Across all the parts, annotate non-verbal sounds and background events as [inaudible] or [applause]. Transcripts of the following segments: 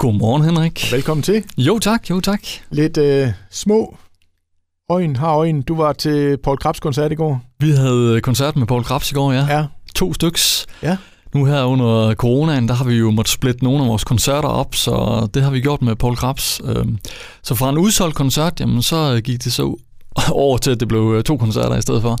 Godmorgen, Henrik. Velkommen til. Jo tak, jo tak. Lidt øh, små øjen har øjen. Du var til Paul Krabs koncert i går. Vi havde koncert med Paul Krabs i går, ja. Ja. To styks. Ja. Nu her under coronaen, der har vi jo måttet splitte nogle af vores koncerter op, så det har vi gjort med Paul Krabs. Øhm, Så fra en udsolgt koncert, jamen så gik det så [laughs] over til, at det blev øh, to koncerter i stedet for.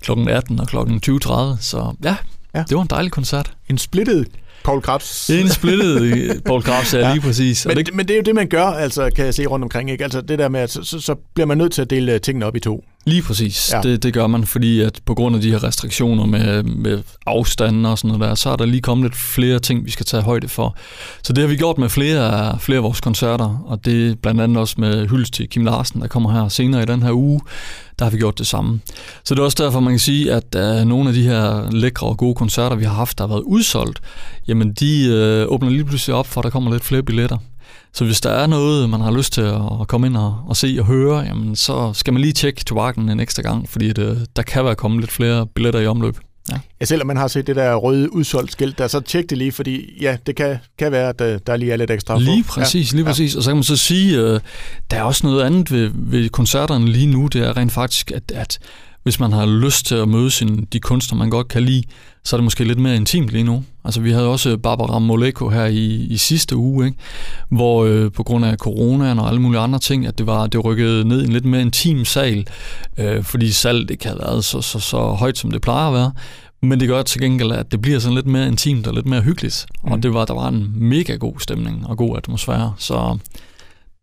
Klokken 18 og klokken 20.30, så ja, Ja. det var en dejlig koncert. En splittet Paul Krabs. Det er en splittet øh, Paul Krabs, ja, Ja. lige præcis. Men, det, men det er jo det, man gør, altså, kan jeg se rundt omkring. Ikke? Altså, det der med, at så, så, så bliver man nødt til at dele øh, tingene op i to. Lige præcis. Ja. Det, det gør man, fordi at på grund af de her restriktioner med, med afstanden og sådan noget der, så er der lige kommet lidt flere ting, vi skal tage højde for. Så det har vi gjort med flere, af- flere af vores koncerter, og det er blandt andet også med hyldest til Kim Larsen, der kommer her senere i den her uge. Der har vi gjort det samme. Så det er også derfor, man kan sige, at uh, nogle af de her lækre og gode koncerter, vi har haft, der har været udsolgt, jamen de uh, åbner lige pludselig op for, at der kommer lidt flere billetter. Så hvis der er noget, man har lyst til at komme ind og, og se og høre, jamen så skal man lige tjekke tobakken en ekstra gang, fordi det, der kan være kommet lidt flere billetter i omløb. Ja, selvom man har set det der røde udsolgt skilt, der så tjek det lige, fordi ja, det kan, kan være, at øh, der lige er lidt ekstra på. Lige præcis, lige Ja. præcis. Og så kan man så sige, øh, der er også noget andet ved, ved koncerterne lige nu, det er rent faktisk, at, at hvis man har lyst til at møde sin, de kunstnere, man godt kan lide, så er det måske lidt mere intimt lige nu. Altså vi havde også Barbara Moleko her i, i sidste uge, ikke? hvor øh, på grund af coronaen og alle mulige andre ting, at det var det rykkede ned i en lidt mere intim sal, øh, fordi salg ikke havde været så, så, så højt, som det plejer at være. Men det gør til gengæld, at det bliver sådan lidt mere intimt og lidt mere hyggeligt. Mm. Og det var, der var en mega god stemning og god atmosfære. Så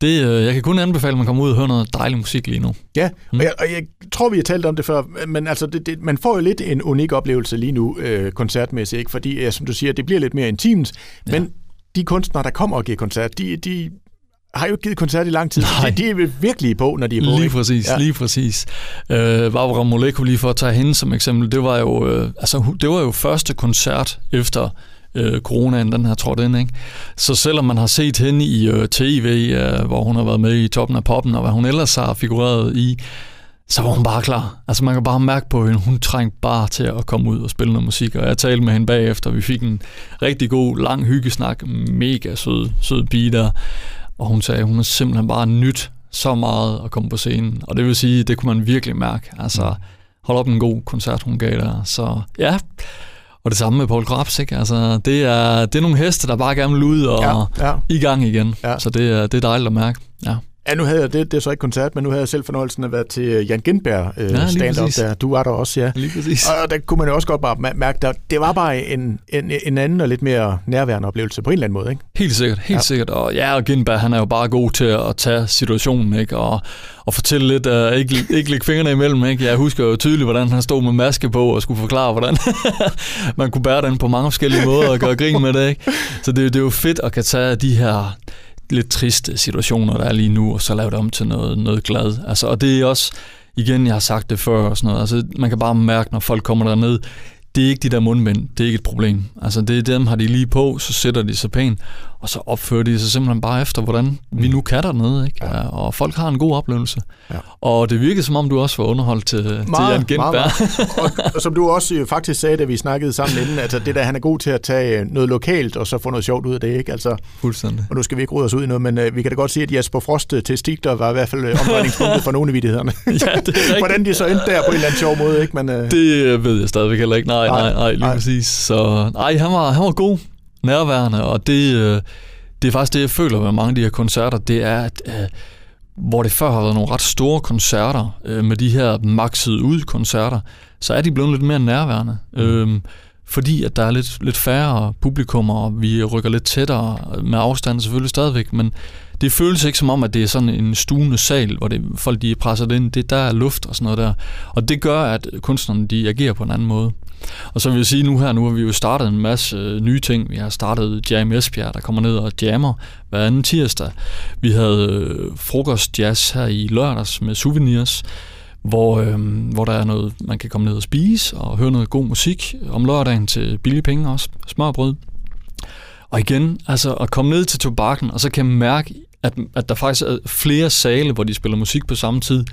det, øh, jeg kan kun anbefale, at man kommer ud og hører noget dejlig musik lige nu. Ja, Mm. og jeg, og jeg tror, vi har talt om det før, men altså, det, det, man får jo lidt en unik oplevelse lige nu, øh, koncertmæssigt, ikke? fordi, som du siger, det bliver lidt mere intimt, Ja. men de kunstnere, der kommer og giver koncert, de, de har jo ikke givet koncert i lang tid. Nej. De, er virkelig på, når de er på. Lige ikke? præcis, ja. Lige præcis. Øh, Barbara Moleko, lige for at tage hende som eksempel, det var jo, øh, altså, det var jo første koncert efter øh, coronaen, den her trådt ind, ikke? Så selvom man har set hende i øh, tv, øh, hvor hun har været med i toppen af poppen, og hvad hun ellers har figureret i, så var hun bare klar. Altså man kan bare mærke på hende, hun trængte bare til at komme ud og spille noget musik, og jeg talte med hende bagefter, vi fik en rigtig god, lang hyggesnak, mega sød, sød pige der, og hun sagde, at hun har simpelthen bare nyt så meget at komme på scenen, og det vil sige, det kunne man virkelig mærke. Altså, hold op en god koncert, hun gav der. Så ja, og det samme med Paul Krabs, ikke? Altså, det er, det er nogle heste, der bare gerne vil ud og Ja, ja. i gang igen. Ja. Så det er, det er dejligt at mærke. Ja. Ja, nu havde jeg, det, det er så ikke koncert, men nu havde jeg selv fornøjelsen at være til øh, Jan Gindberg øh, Ja, stand-up der. Du var der også, ja. Lige præcis. Og der kunne man jo også godt bare mær- mærke, der, det var bare en, en, en anden og lidt mere nærværende oplevelse på en eller anden måde, ikke? Helt sikkert, helt ja. sikkert. Og ja, og Gindberg, han er jo bare god til at tage situationen, ikke? Og, og fortælle lidt, uh, ikke, ikke lægge fingrene imellem, ikke? Jeg husker jo tydeligt, hvordan han stod med maske på og skulle forklare, hvordan [laughs] man kunne bære den på mange forskellige måder og gøre grin med det, ikke? Så det, det er jo fedt at kan tage de her lidt triste situationer, der er lige nu, og så lave det om til noget, noget glad. Altså, og det er også, igen, jeg har sagt det før og sådan noget, altså, man kan bare mærke, når folk kommer derned, det er ikke de der mundmænd, det er ikke et problem. Altså det er dem, har de lige på, så sætter de sig pænt, og så opfører de sig simpelthen bare efter, hvordan vi nu kan dernede, ikke? Ja. Og folk har en god oplevelse. Ja. Og det virkede som om, du også var underholdt til, til Jan Gindberg. [laughs] og, og som du også øh, faktisk sagde, da vi snakkede sammen inden, altså det der, han er god til at tage øh, noget lokalt, og så få noget sjovt ud af det, ikke? Altså, Fuldstændig. og nu skal vi ikke rode os ud i noget, men øh, vi kan da godt sige, at Jesper Frost øh, til Stigler var i hvert fald omdrejningspunktet for nogle af vidighederne. [laughs] Ja, det er. Hvordan de så endte der på en eller anden sjov måde, ikke? Men, øh, Det ved jeg stadigvæk heller ikke. Nej, Nej, nej, nej, lige nej. præcis. Så nej, han var, han var god, nærværende, og det, øh, det er faktisk det, jeg føler med mange af de her koncerter, det er, at øh, hvor det før har været nogle ret store koncerter, øh, med de her maxet ud koncerter, så er de blevet lidt mere nærværende. Mm. Øhm, fordi at der er lidt, lidt færre publikummer, og vi rykker lidt tættere med afstand selvfølgelig stadigvæk, men det føles ikke som om, at det er sådan en stuende sal, hvor det, folk de er presset ind. Det der er luft og sådan noget der. Og det gør, at kunstnerne de agerer på en anden måde. Og så vil jeg sige nu her, nu har vi jo startet en masse øh, nye ting. Vi har startet Jam Esbjerg, der kommer ned og jammer hver anden tirsdag. Vi havde øh, frokostjazz her i lørdags med souvenirs, hvor, øh, hvor der er noget, man kan komme ned og spise og høre noget god musik om lørdagen til billige penge også. Smørbrød. Og igen, altså at komme ned til tobakken, og så kan man mærke, at, at der faktisk er flere sale, hvor de spiller musik på samme tid.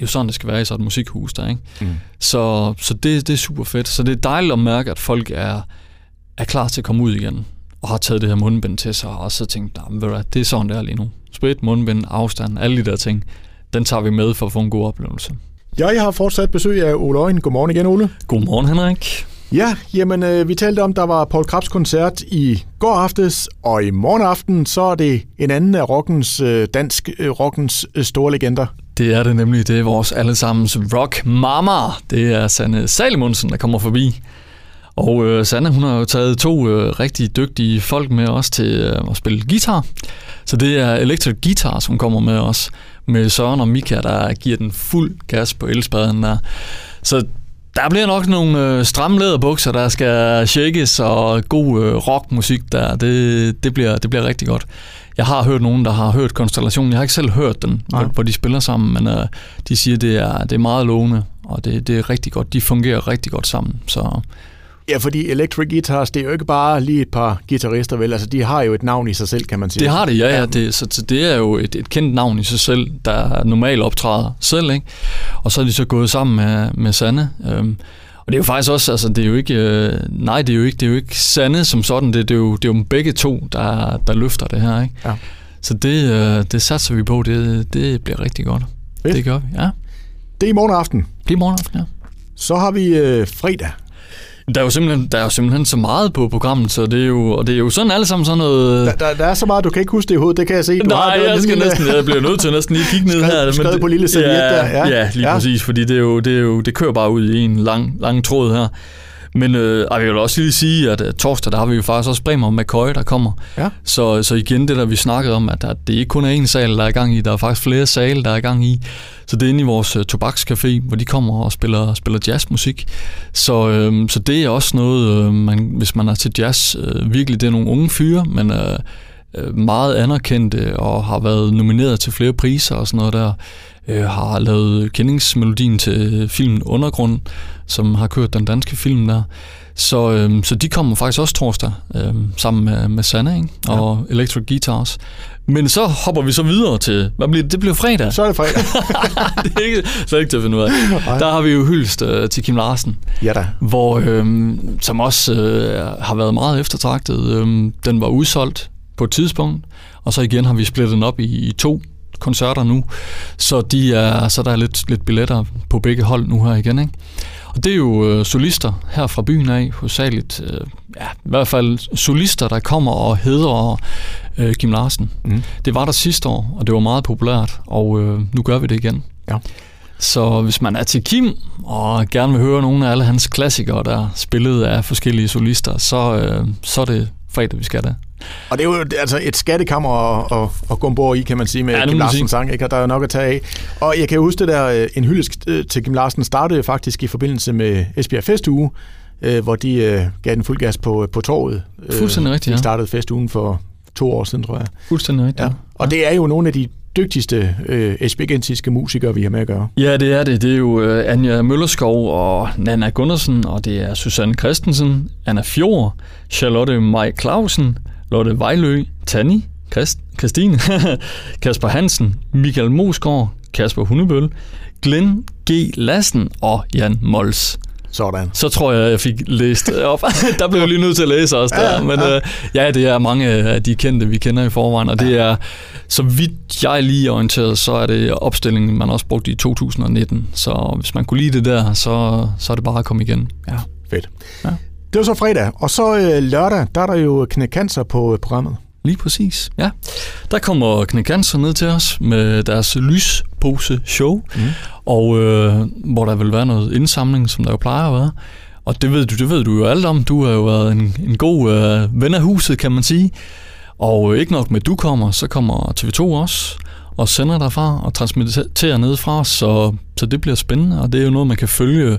Det er jo sådan, det skal være i sådan et musikhus der, ikke? Mm. Så, så det, det er super fedt. Så det er dejligt at mærke, at folk er, er klar til at komme ud igen. og har taget det her mundbind til sig, og så tænkt, nah, ved du, det er sådan, det er lige nu. Sprit, mundbind, afstand, alle de der ting, den tager vi med for at få en god oplevelse. Jeg har fortsat besøg af Ole Øjen. Godmorgen igen, Ole. Godmorgen, Henrik. Ja, jamen øh, vi talte om, der var Paul Krabs koncert i går aftes, og i morgen aften, så er det en anden af rockens, øh, dansk øh, rockens øh, store legender. Det er det nemlig. Det er vores allesammens rock mama. Det er Sanne Salimundsen, der kommer forbi. Og øh, Sanne, hun har jo taget to øh, rigtig dygtige folk med os til øh, at spille guitar. Så det er Electric Guitar, som kommer med os, med Søren og Mika, der giver den fuld gas på elspaden der. Så der bliver nok nogle øh, stramme læderbukser, der skal shakes, og god øh, rockmusik der. Det, det, bliver, det bliver rigtig godt. Jeg har hørt nogen, der har hørt Konstellationen. Jeg har ikke selv hørt den, hvor, hvor de spiller sammen, men øh, de siger, det er, det er meget lovende, og det, det er rigtig godt. De fungerer rigtig godt sammen. Så Ja, fordi Electric Guitars, det er jo ikke bare lige et par guitarister, vel? Altså, de har jo et navn i sig selv, kan man sige. Det har det, ja. ja. Det, så, så det er jo et, et kendt navn i sig selv, der normalt optræder selv, ikke? Og så er de så gået sammen med, med Sanne. Øhm, og det er jo faktisk også, altså det er jo ikke, øh, nej, det er jo ikke, det er jo ikke Sanne som sådan, det, det, er, jo, det er jo begge to, der, der løfter det her, ikke? Ja. Så det, øh, det satser vi på, det, det bliver rigtig godt. Fedt. Det gør vi, ja. Det er i morgen aften. Det er i morgen aften, ja. Så har vi øh, fredag. Der er, jo simpelthen, der er jo simpelthen så meget på programmet, så det er jo, og det er jo sådan alle sammen sådan noget... Der, der, der er så meget, du kan ikke huske det i hovedet, det kan jeg se. Du Nej, har jeg, skal næsten, jeg bliver nødt til næsten lige kigge ned her. Skrevet men på lille serviet ja, der. Ja, ja lige ja. præcis, fordi det, er jo, det, er jo, det kører bare ud i en lang, lang tråd her. Men øh, jeg vil også lige sige, at uh, torsdag, der har vi jo faktisk også Bremer McCoy, der kommer. Ja. Så, så igen det, der vi snakkede om, at, at det ikke kun er en sal, der er i gang i, der er faktisk flere sale, der er i gang i. Så det er inde i vores uh, tobakscafé, hvor de kommer og spiller, spiller jazzmusik. Så, øh, så det er også noget, øh, man, hvis man er til jazz, øh, virkelig det er nogle unge fyre, men... Øh, meget anerkendte og har været nomineret til flere priser og sådan noget der øh, har lavet kendingsmelodien til filmen Undergrund, som har kørt den danske film der. Så, øh, så de kommer faktisk også torsdag øh, sammen med, med Sanne ikke? og ja. Electric Guitars. Men så hopper vi så videre til, hvad bliver det? Det bliver fredag. Så er det fredag. [laughs] det er ikke, så er ikke til at finde ud af. Der har vi jo hyldest øh, til Kim Larsen. Ja da. Hvor, øh, som også øh, har været meget eftertragtet. Øh, den var udsolgt på et tidspunkt, og så igen har vi splittet den op i, i to koncerter nu, så, de er, så der er lidt, lidt billetter på begge hold nu her igen. Ikke? Og det er jo øh, solister her fra byen af, hovedsageligt, øh, ja, i hvert fald solister, der kommer og hedder øh, Kim Larsen. Mm. Det var der sidste år, og det var meget populært, og øh, nu gør vi det igen. Ja. Så hvis man er til Kim og gerne vil høre nogle af alle hans klassikere, der er spillet af forskellige solister, så, øh, så er det fredag, vi skal det. Og det er jo altså et skattekammer at, at, at gå ombord i, kan man sige, med ja, Kim Larsen sang, ikke? og der er nok at tage af. Og jeg kan huske det der, øh, en hyldest øh, til Kim Larsen startede faktisk i forbindelse med Esbjerg Festuge, øh, hvor de gav den fuld gas på, på torvet. Fuldstændig rigtigt, ja. De startede festugen for to år siden, tror jeg. Fuldstændig rigtigt, ja. Og ja. det er jo nogle af de dygtigste øh, esbjergensiske musikere, vi har med at gøre. Ja, det er det. Det er jo øh, Anja Møllerskov og Nana Gundersen, og det er Susanne Christensen, Anna Fjord, Charlotte Maj Clausen, Lotte Vejlø, Tanni, Christ, Christine, [laughs] Kasper Hansen, Michael Mosgaard, Kasper Hundebøl, Glenn G. Lassen og Jan Mols. Sådan. Så tror jeg, jeg fik læst [laughs] op. [laughs] der blev jeg lige nødt til at læse også der. Ja, Men ja. Øh, ja, det er mange af de kendte, vi kender i forvejen. Og det er, så vidt jeg lige er orienteret, så er det opstillingen, man også brugte i 2019. Så hvis man kunne lide det der, så, så er det bare at komme igen. Ja. Fedt. Ja. Det var så fredag, og så øh, lørdag, der er der jo knækancer på øh, programmet. Lige præcis, ja. Der kommer knækancer ned til os med deres lyspose show, mm. og øh, hvor der vil være noget indsamling, som der jo plejer at være. Og det ved du, det ved du jo alt om. Du har jo været en, en god øh, ven af huset, kan man sige. Og øh, ikke nok med, at du kommer, så kommer TV2 også og sender derfra og transmitterer ned fra os, så, så det bliver spændende, og det er jo noget, man kan følge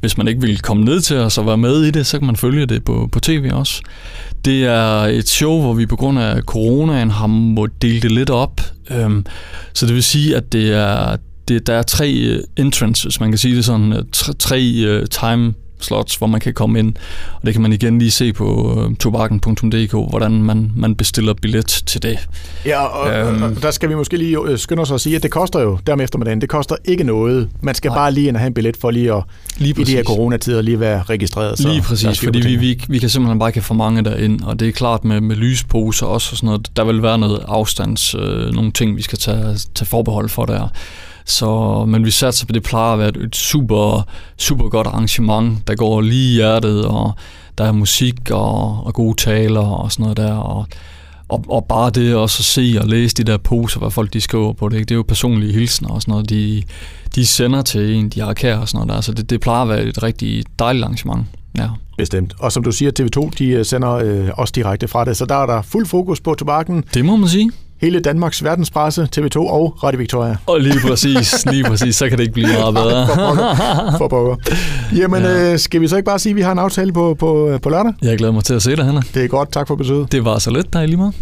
hvis man ikke vil komme ned til os og være med i det, så kan man følge det på, på tv også. Det er et show, hvor vi på grund af coronaen har måttet dele det lidt op. Øhm, så det vil sige, at det er, det, der er tre øh, entrances, man kan sige det sådan, øh, tre, tre øh, time slots, hvor man kan komme ind. Og det kan man igen lige se på øh, tobakken.dk, hvordan man, man bestiller billet til det. Ja, og, øhm, og der skal vi måske lige øh, skynde os at sige, at det koster jo dermed eftermiddagen, det koster ikke noget. Man skal nej. bare lige ind og have en billet for lige at lige i de her coronatider lige være registreret. Så lige præcis, fordi vi, vi, vi kan simpelthen bare ikke få mange derind, og det er klart med, med lysposer også og sådan noget, der vil være noget afstands, øh, nogle ting, vi skal tage, tage forbehold for der. Så, men vi satser på, det plejer at være et super, super godt arrangement, der går lige i hjertet, og der er musik og, og gode taler og sådan noget der, og, og, og bare det også at se og læse de der poser, hvad folk de skriver på det, ikke? det er jo personlige hilsner og sådan noget, de, de sender til en, de har kær og sådan noget der, så det, det plejer at være et rigtig dejligt arrangement. Ja. Bestemt. Og som du siger, TV2 de øh, sender øh, også direkte fra det, så der er der fuld fokus på tobakken. Det må man sige hele Danmarks verdenspresse, TV2 og Radio Victoria. Og lige præcis, lige præcis, så kan det ikke blive meget bedre. [laughs] for pokker. Jamen, ja. øh, skal vi så ikke bare sige, at vi har en aftale på, på, på lørdag? Jeg glæder mig til at se dig, Hanna. Det er godt, tak for besøget. Det var så lidt, dig lige meget.